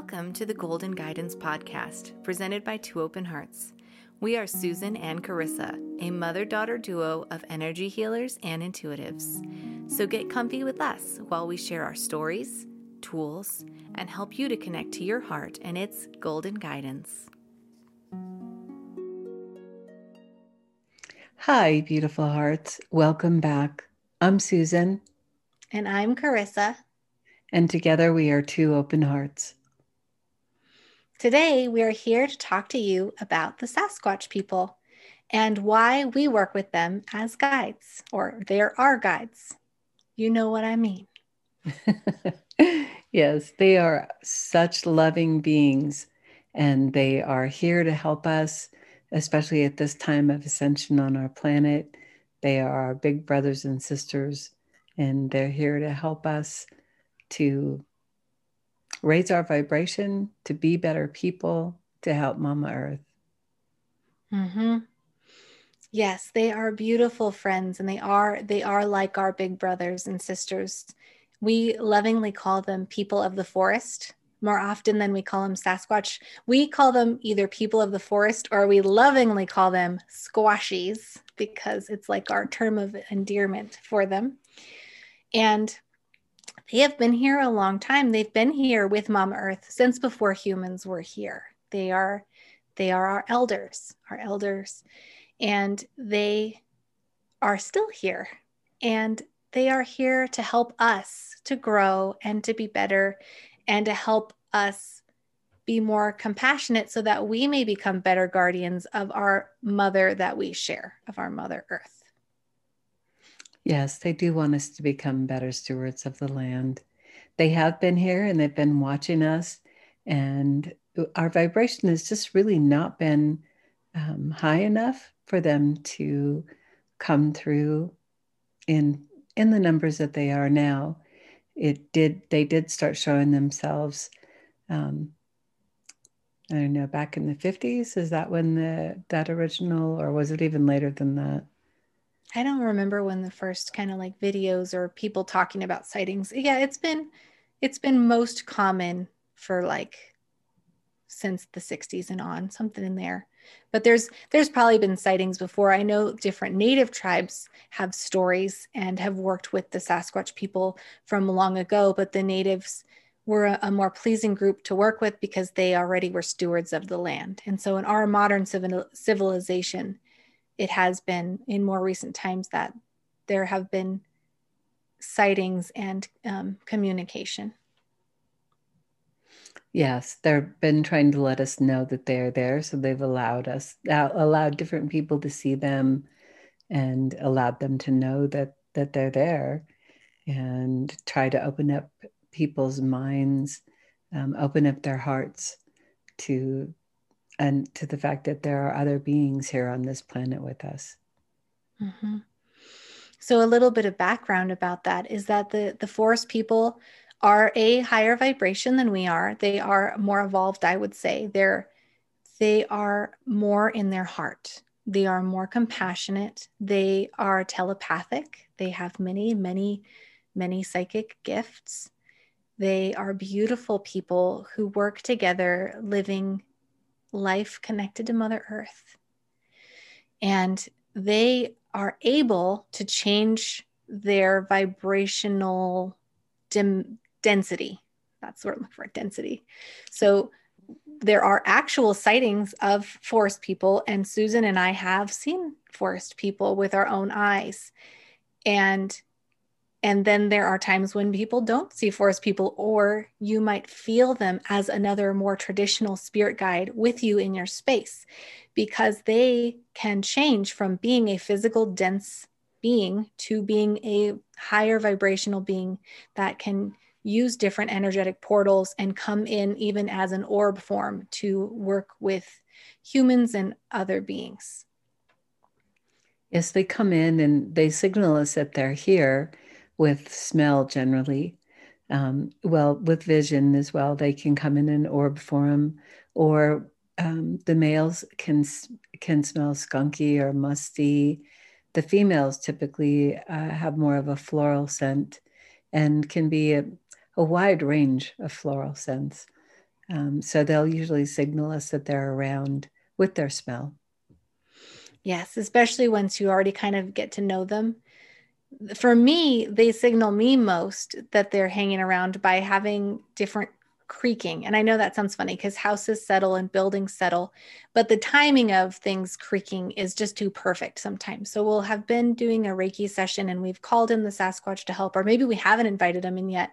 Welcome to the Golden Guidance Podcast, presented by Two Open Hearts. We are Susan and Carissa, a mother daughter duo of energy healers and intuitives. So get comfy with us while we share our stories, tools, and help you to connect to your heart and its golden guidance. Hi, beautiful hearts. Welcome back. I'm Susan. And I'm Carissa. And together we are Two Open Hearts. Today, we are here to talk to you about the Sasquatch people and why we work with them as guides, or they're our guides. You know what I mean. yes, they are such loving beings, and they are here to help us, especially at this time of ascension on our planet. They are our big brothers and sisters, and they're here to help us to raise our vibration, to be better people, to help Mama Earth. Mm-hmm. Yes, they are beautiful friends and they are they are like our big brothers and sisters. We lovingly call them people of the forest more often than we call them Sasquatch. We call them either people of the forest or we lovingly call them squatchies because it's like our term of endearment for them. And they have been here a long time. They've been here with Mom Earth since before humans were here. They are they are our elders, our elders, and they are still here. And they are here to help us to grow and to be better and to help us be more compassionate so that we may become better guardians of our mother that we share, of our Mother Earth. Yes, they do want us to become better stewards of the land. They have been here and they've been watching us, and our vibration has just really not been um, high enough for them to come through in in the numbers that they are now. It did they did start showing themselves. Um, I don't know, back in the 50s. Is that when the that original, or was it even later than that? I don't remember when the first kind of like videos or people talking about sightings. Yeah, it's been it's been most common for like since the 60s and on, something in there. But there's there's probably been sightings before. I know different native tribes have stories and have worked with the Sasquatch people from long ago, but the natives were a, a more pleasing group to work with because they already were stewards of the land. And so in our modern civil, civilization, it has been in more recent times that there have been sightings and um, communication. Yes, they've been trying to let us know that they're there. So they've allowed us, allowed different people to see them and allowed them to know that, that they're there and try to open up people's minds, um, open up their hearts to and to the fact that there are other beings here on this planet with us. Mm-hmm. So, a little bit of background about that is that the, the forest people are a higher vibration than we are. They are more evolved, I would say. They're they are more in their heart. They are more compassionate. They are telepathic. They have many, many, many psychic gifts. They are beautiful people who work together, living life connected to Mother Earth. And they are able to change their vibrational dim- density. That's what I'm looking for density. So there are actual sightings of forest people, and Susan and I have seen forest people with our own eyes. And and then there are times when people don't see forest people, or you might feel them as another more traditional spirit guide with you in your space because they can change from being a physical, dense being to being a higher vibrational being that can use different energetic portals and come in even as an orb form to work with humans and other beings. Yes, they come in and they signal us that they're here with smell generally. Um, well, with vision as well, they can come in an orb form, or um, the males can can smell skunky or musty. The females typically uh, have more of a floral scent, and can be a, a wide range of floral scents. Um, so they'll usually signal us that they're around with their smell. Yes, especially once you already kind of get to know them. For me, they signal me most that they're hanging around by having different creaking. And I know that sounds funny because houses settle and buildings settle, but the timing of things creaking is just too perfect sometimes. So we'll have been doing a Reiki session and we've called in the Sasquatch to help, or maybe we haven't invited them in yet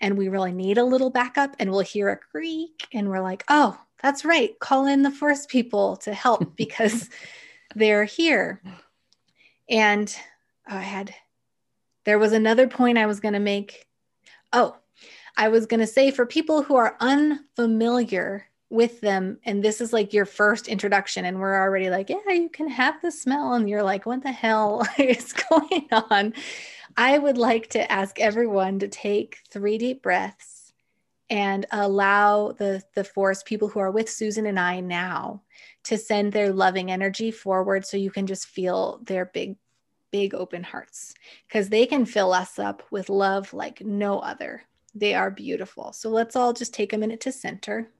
and we really need a little backup and we'll hear a creak and we're like, oh, that's right. Call in the forest people to help because they're here. And oh, I had, there was another point I was going to make. Oh, I was going to say for people who are unfamiliar with them, and this is like your first introduction, and we're already like, yeah, you can have the smell, and you're like, what the hell is going on? I would like to ask everyone to take three deep breaths and allow the the forest, people who are with Susan and I now to send their loving energy forward so you can just feel their big big open hearts because they can fill us up with love like no other. They are beautiful. So let's all just take a minute to center.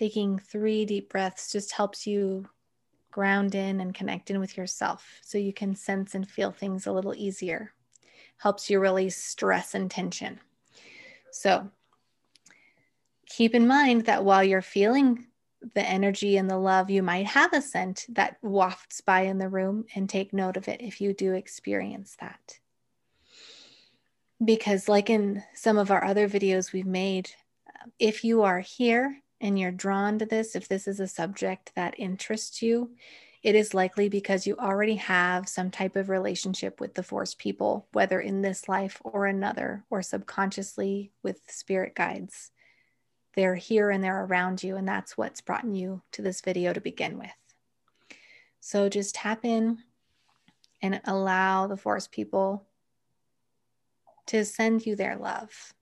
Taking three deep breaths just helps you ground in and connect in with yourself so you can sense and feel things a little easier. Helps you release stress and tension. So keep in mind that while you're feeling the energy and the love, you might have a scent that wafts by in the room and take note of it if you do experience that. Because, like in some of our other videos we've made, if you are here and you're drawn to this, if this is a subject that interests you, it is likely because you already have some type of relationship with the forest people, whether in this life or another, or subconsciously with spirit guides. They're here and they're around you, and that's what's brought you to this video to begin with. So just tap in and allow the forest people to send you their love.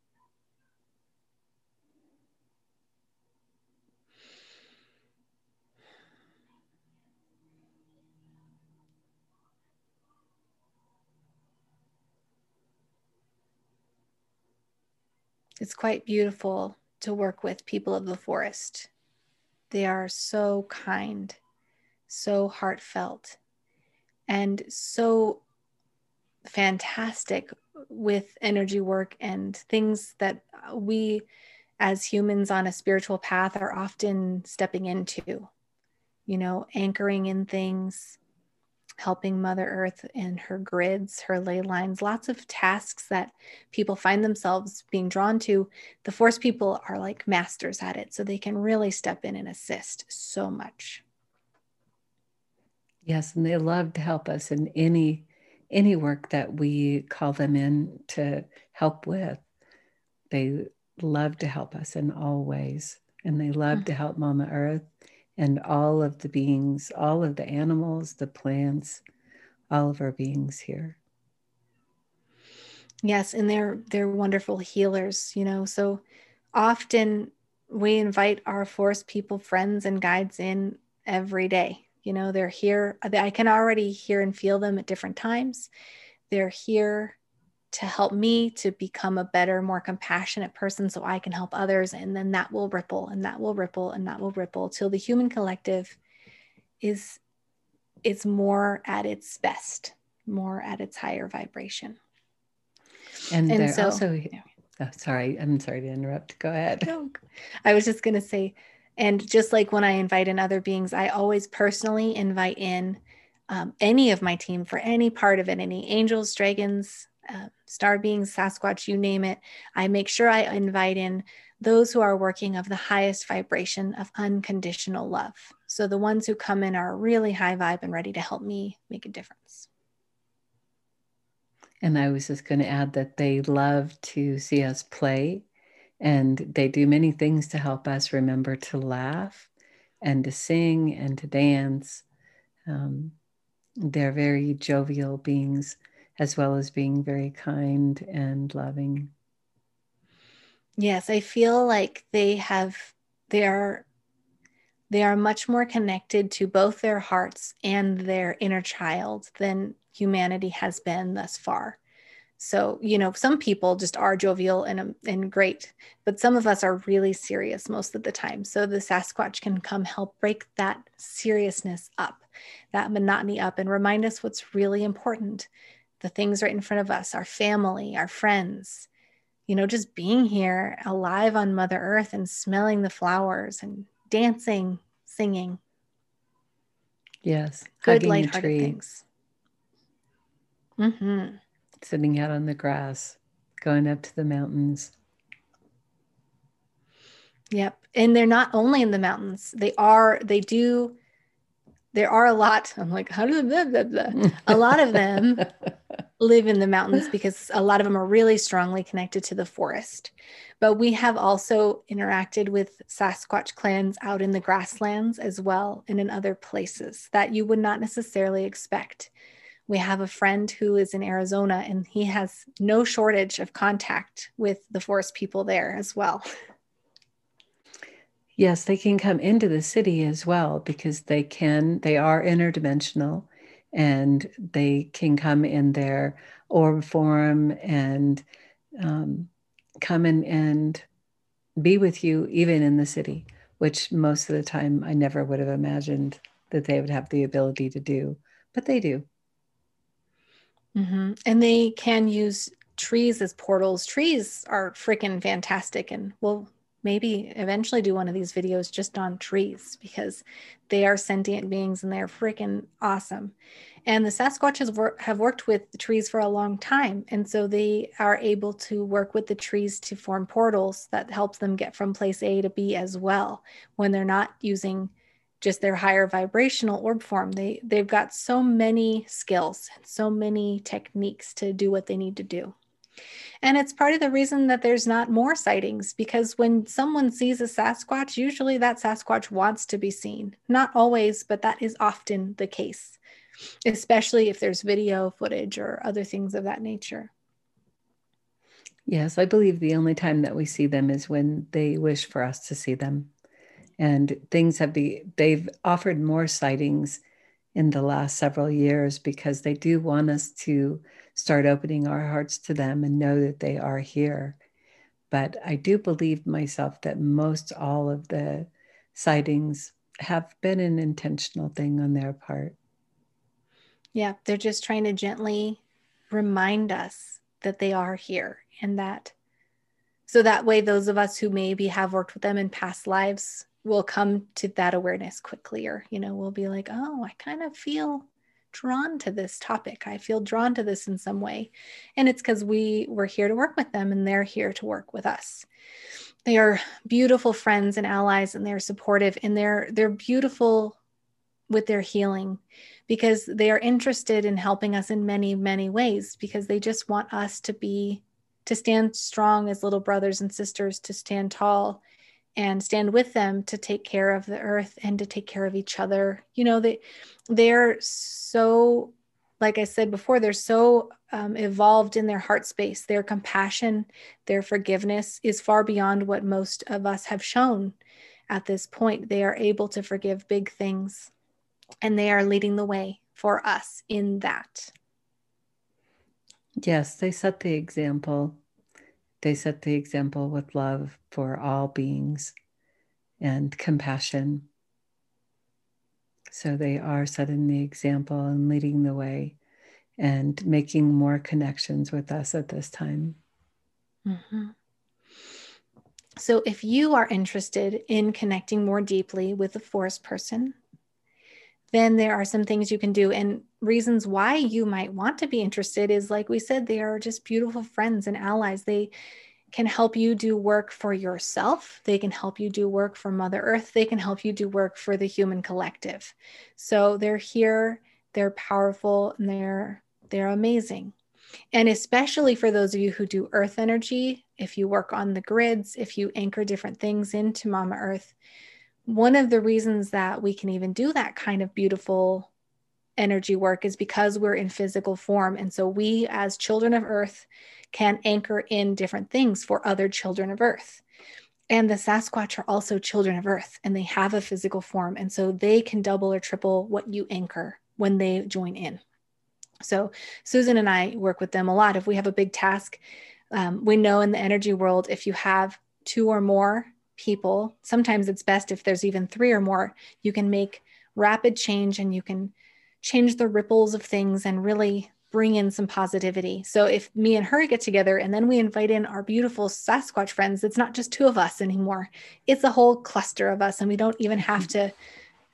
It's quite beautiful to work with people of the forest. They are so kind, so heartfelt, and so fantastic with energy work and things that we as humans on a spiritual path are often stepping into, you know, anchoring in things, helping Mother Earth and her grids, her ley lines, lots of tasks that people find themselves being drawn to. The Forest people are like masters at it, so they can really step in and assist so much. Yes, and they love to help us in any any work that we call them in to help with. They love to help us in all ways, and they love mm-hmm. to help Mama Earth and all of the beings, all of the animals, the plants, all of our beings here. Yes, and they're they're wonderful healers, you know. So often we invite our forest people friends and guides in every day. You know, they're here. I can already hear and feel them at different times. They're here to help me to become a better, more compassionate person so I can help others. And then that will ripple and that will ripple and that will ripple till the human collective is is more at its best, more at its higher vibration. And, and so, also oh, sorry, I'm sorry to interrupt. Go ahead. No, I was just gonna say, and just like when I invite in other beings, I always personally invite in um, any of my team for any part of it, any angels, dragons, uh, star beings, Sasquatch, you name it. I make sure I invite in those who are working of the highest vibration of unconditional love. So the ones who come in are really high vibe and ready to help me make a difference. And I was just going to add that they love to see us play and they do many things to help us remember to laugh and to sing and to dance. Um, they're very jovial beings as well as being very kind and loving. Yes, I feel like they have they are they are much more connected to both their hearts and their inner child than humanity has been thus far. So, you know, some people just are jovial and, um, and great, but some of us are really serious most of the time. So, the Sasquatch can come help break that seriousness up, that monotony up, and remind us what's really important the things right in front of us, our family, our friends, you know, just being here alive on Mother Earth and smelling the flowers and dancing, singing. Yes. Good, lighthearted things. Mm-hmm. Sitting out on the grass, going up to the mountains. Yep. And they're not only in the mountains, they are, they do, there are a lot. I'm like, how blah, blah, blah. a lot of them live in the mountains because a lot of them are really strongly connected to the forest. But we have also interacted with Sasquatch clans out in the grasslands as well and in other places that you would not necessarily expect. We have a friend who is in Arizona and he has no shortage of contact with the forest people there as well. Yes, they can come into the city as well because they can, they are interdimensional and they can come in their orb form and um, come in and be with you even in the city, which most of the time I never would have imagined that they would have the ability to do, but they do. Mm-hmm. And they can use trees as portals. Trees are freaking fantastic, and we'll maybe eventually do one of these videos just on trees because they are sentient beings and they're freaking awesome. And the Sasquatches wor- have worked with the trees for a long time. And so they are able to work with the trees to form portals that helps them get from place A to B as well when they're not using just their higher vibrational orb form. They they've got so many skills so many techniques to do what they need to do. And it's part of the reason that there's not more sightings because when someone sees a Sasquatch, usually that Sasquatch wants to be seen. Not always, but that is often the case especially if there's video footage or other things of that nature. Yes, I believe the only time that we see them is when they wish for us to see them. And things have be they've offered more sightings in the last several years because they do want us to start opening our hearts to them and know that they are here. But I do believe myself that most all of the sightings have been an intentional thing on their part. Yeah, they're just trying to gently remind us that they are here and that so that way those of us who maybe have worked with them in past lives will come to that awareness quickly or you know we'll be like oh i kind of feel drawn to this topic. I feel drawn to this in some way. And it's because we were here to work with them and they're here to work with us. They are beautiful friends and allies and they're supportive and they're they're beautiful with their healing because they are interested in helping us in many, many ways because they just want us to be, to stand strong as little brothers and sisters, to stand tall and stand with them to take care of the earth and to take care of each other. You know, they, they're so, like I said before, they're so um, evolved in their heart space. Their compassion, their forgiveness is far beyond what most of us have shown at this point. They are able to forgive big things and they are leading the way for us in that. Yes, they set the example. They set the example with love for all beings and compassion. So they are setting the example and leading the way and making more connections with us at this time. Mm-hmm. So, if you are interested in connecting more deeply with a forest person, then there are some things you can do. And reasons why you might want to be interested is like we said, they are just beautiful friends and allies. They can help you do work for yourself. They can help you do work for Mother Earth. They can help you do work for the human collective. So they're here, they're powerful, and they're they're amazing. And especially for those of you who do earth energy, if you work on the grids, if you anchor different things into Mama Earth, one of the reasons that we can even do that kind of beautiful energy work is because we're in physical form. And so we, as children of earth, can anchor in different things for other children of earth. And the Sasquatch are also children of earth and they have a physical form. And so they can double or triple what you anchor when they join in. So Susan and I work with them a lot. If we have a big task, um, we know in the energy world, if you have two or more people, sometimes it's best if there's even three or more, you can make rapid change and you can change the ripples of things and really bring in some positivity. So if me and her get together and then we invite in our beautiful Sasquatch friends, it's not just two of us anymore. It's a whole cluster of us and we don't even have to,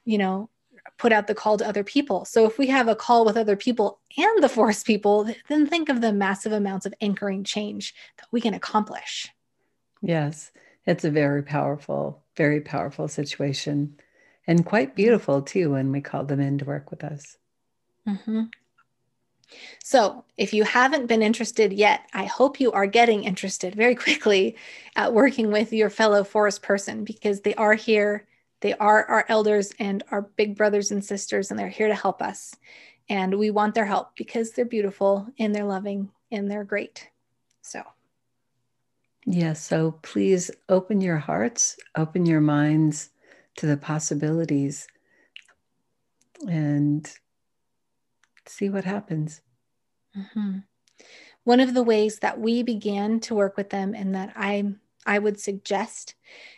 you know, put out the call to other people. So if we have a call with other people and the forest people, then think of the massive amounts of anchoring change that we can accomplish. Yes, it's a very powerful, very powerful situation and quite beautiful too when we call them in to work with us. Mm-hmm. So, if you haven't been interested yet, I hope you are getting interested very quickly at working with your fellow forest person because they are here. They are our elders and our big brothers and sisters, and they're here to help us. And we want their help because they're beautiful and they're loving and they're great. So. Yeah, so please open your hearts, open your minds to the possibilities and see what happens. Mm-hmm. One of the ways that we began to work with them and that I I would suggest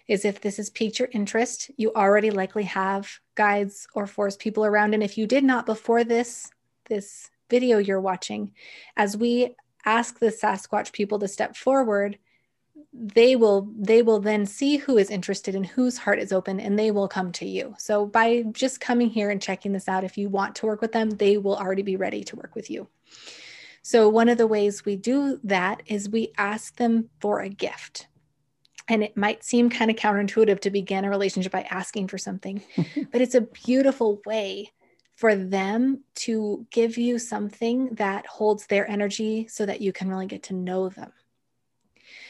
is if this has piqued your interest, you already likely have guides or forest people around. And if you did not before this, this video you're watching, as we ask the Sasquatch people to step forward, they will they will then see who is interested and whose heart is open and they will come to you. So by just coming here and checking this out if you want to work with them they will already be ready to work with you. So one of the ways we do that is we ask them for a gift. And it might seem kind of counterintuitive to begin a relationship by asking for something but it's a beautiful way for them to give you something that holds their energy so that you can really get to know them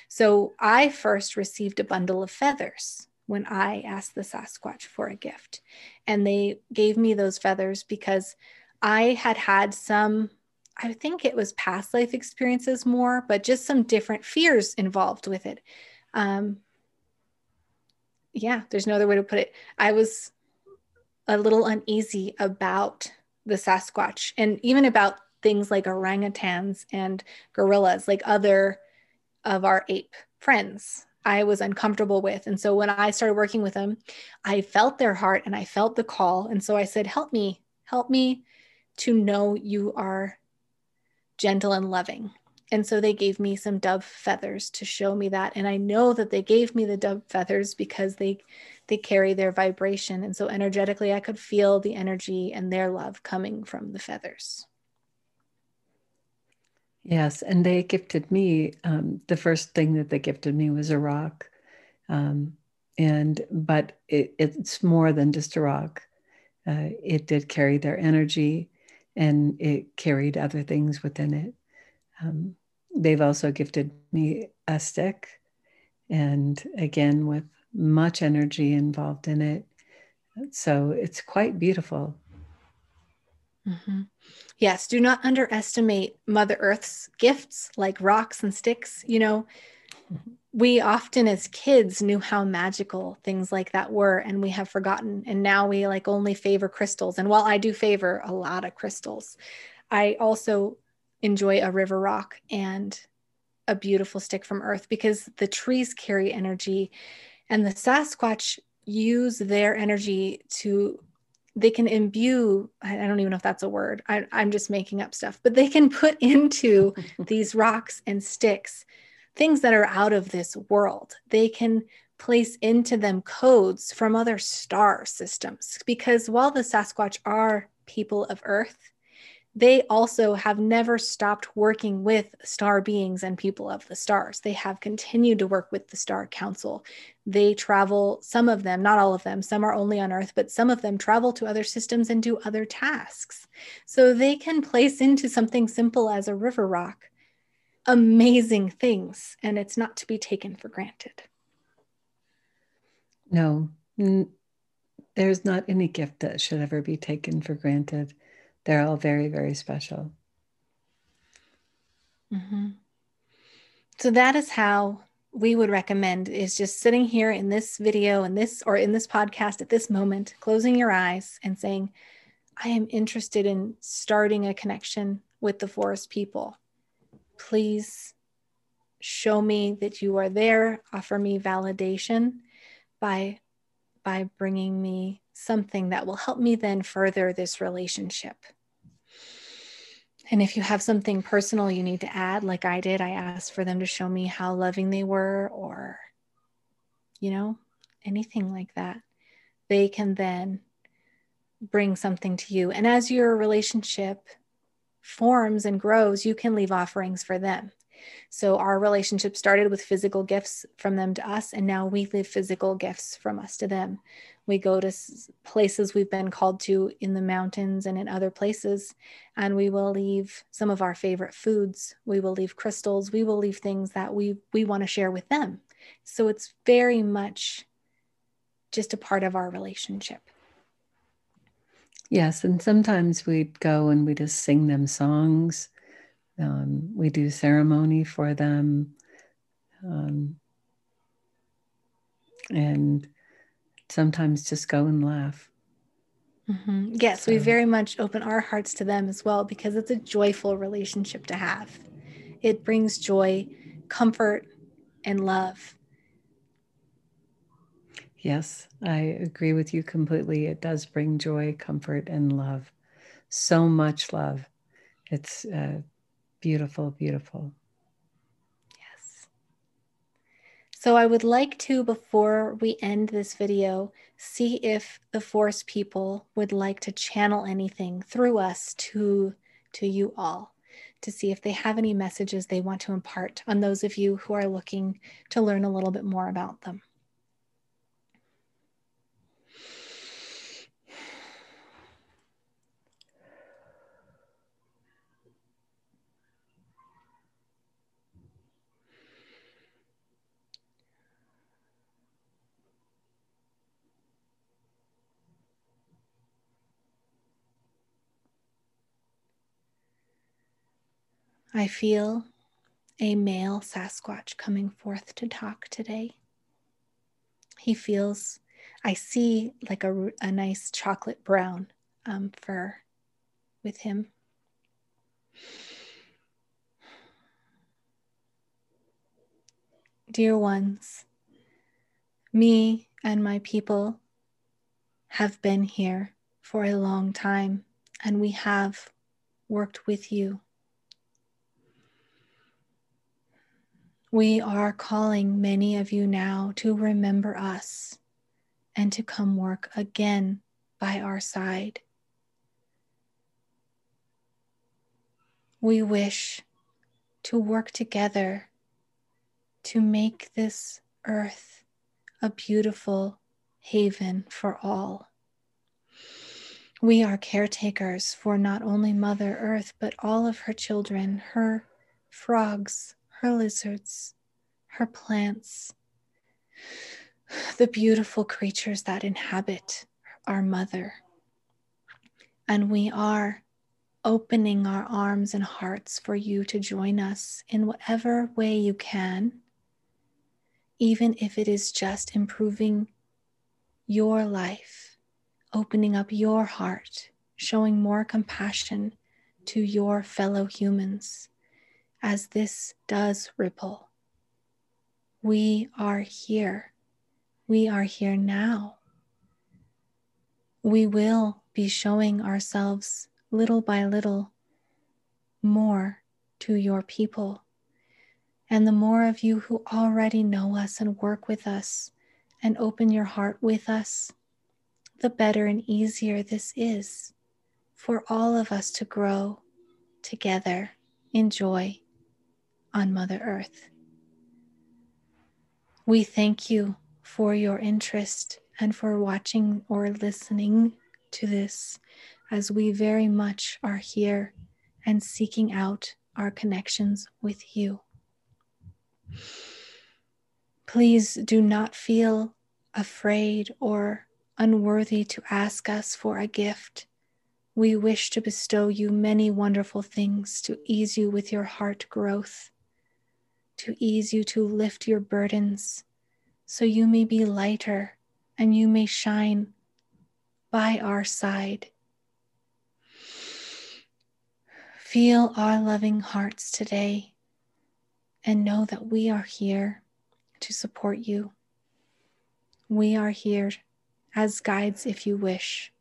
so I first received a bundle of feathers when I asked the Sasquatch for a gift. And they gave me those feathers because I had had some, I think it was past life experiences more, but just some different fears involved with it. Um, yeah, there's no other way to put it. I was a little uneasy about the Sasquatch and even about things like orangutans and gorillas, like other of our ape friends I was uncomfortable with. And so when I started working with them, I felt their heart and I felt the call. And so I said, Help me, help me to know you are gentle and loving. And so they gave me some dove feathers to show me that. And I know that they gave me the dove feathers because they they carry their vibration. And so energetically I could feel the energy and their love coming from the feathers. Yes, and they gifted me. Um, the first thing that they gifted me was a rock, um, and but it, it's more than just a rock. Uh, it did carry their energy, and it carried other things within it. Um, they've also gifted me a stick, and again with much energy involved in it. So it's quite beautiful. Mm-hmm. Yes, do not underestimate Mother Earth's gifts like rocks and sticks. You know, we often as kids knew how magical things like that were, and we have forgotten. And now we like only favor crystals. And while I do favor a lot of crystals, I also enjoy a river rock and a beautiful stick from Earth because the trees carry energy and the Sasquatch use their energy to they can imbue i don't even know if that's a word I, i'm just making up stuff but they can put into these rocks and sticks things that are out of this world. They can place into them codes from other star systems because while the sasquatch are people of earth they also have never stopped working with star beings and people of the stars. They have continued to work with the Star Council. They travel, some of them, not all of them, some are only on Earth, but some of them travel to other systems and do other tasks. So they can place into something simple as a river rock amazing things, and it's not to be taken for granted. No, there's not any gift that should ever be taken for granted they're all very, very special. Mm-hmm. So that is how we would recommend is just sitting here in this video and this or in this podcast at this moment, closing your eyes and saying, I am interested in starting a connection with the forest people. Please show me that you are there, offer me validation by by bringing me something that will help me then further this relationship. And if you have something personal you need to add, like I did, I asked for them to show me how loving they were, or, you know, anything like that. They can then bring something to you. And as your relationship forms and grows, you can leave offerings for them. So our relationship started with physical gifts from them to us, and now we leave physical gifts from us to them. We go to places we've been called to in the mountains and in other places, and we will leave some of our favorite foods. We will leave crystals. We will leave things that we we want to share with them. So it's very much just a part of our relationship. Yes, and sometimes we'd go and we just sing them songs um, we do ceremony for them. Um, and sometimes just go and laugh. Mm-hmm. Yes, so. we very much open our hearts to them as well because it's a joyful relationship to have. It brings joy, comfort, and love. Yes, I agree with you completely. It does bring joy, comfort, and love. So much love. It's uh, Beautiful, beautiful. Yes. So I would like to, before we end this video, see if the Forest people would like to channel anything through us to, to you all, to see if they have any messages they want to impart on those of you who are looking to learn a little bit more about them. I feel a male Sasquatch coming forth to talk today. He feels, I see like a, a nice chocolate brown um, fur with him. Dear ones, me and my people have been here for a long time, and we have worked with you We are calling many of you now to remember us and to come work again by our side. We wish to work together to make this earth a beautiful haven for all. We are caretakers for not only Mother Earth, but all of her children, her frogs, her lizards, her plants, the beautiful creatures that inhabit our mother. And we are opening our arms and hearts for you to join us in whatever way you can, even if it is just improving your life, opening up your heart, showing more compassion to your fellow humans as this does ripple. We are here. We are here now. We will be showing ourselves little by little more to your people. And the more of you who already know us and work with us and open your heart with us, the better and easier this is for all of us to grow together in joy on Mother Earth. We thank you for your interest and for watching or listening to this as we very much are here and seeking out our connections with you. Please do not feel afraid or unworthy to ask us for a gift We wish to bestow you many wonderful things to ease you with your heart growth, to ease you to lift your burdens, so you may be lighter and you may shine by our side. Feel our loving hearts today and know that we are here to support you. We are here as guides if you wish.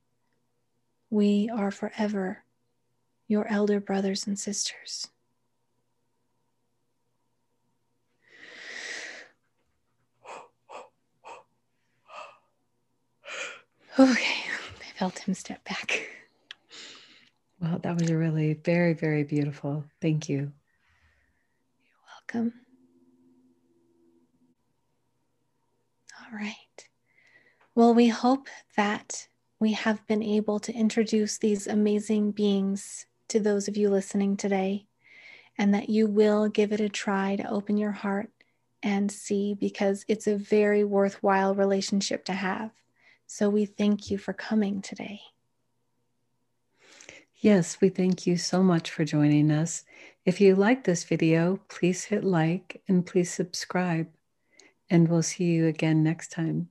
We are forever your elder brothers and sisters. Okay, I felt him step back. Well, that was a really very, very beautiful. Thank you. You're welcome. All right. Well, we hope that we have been able to introduce these amazing beings to those of you listening today, and that you will give it a try to open your heart and see because it's a very worthwhile relationship to have. So we thank you for coming today. Yes, we thank you so much for joining us. If you like this video, please hit like and please subscribe. And we'll see you again next time.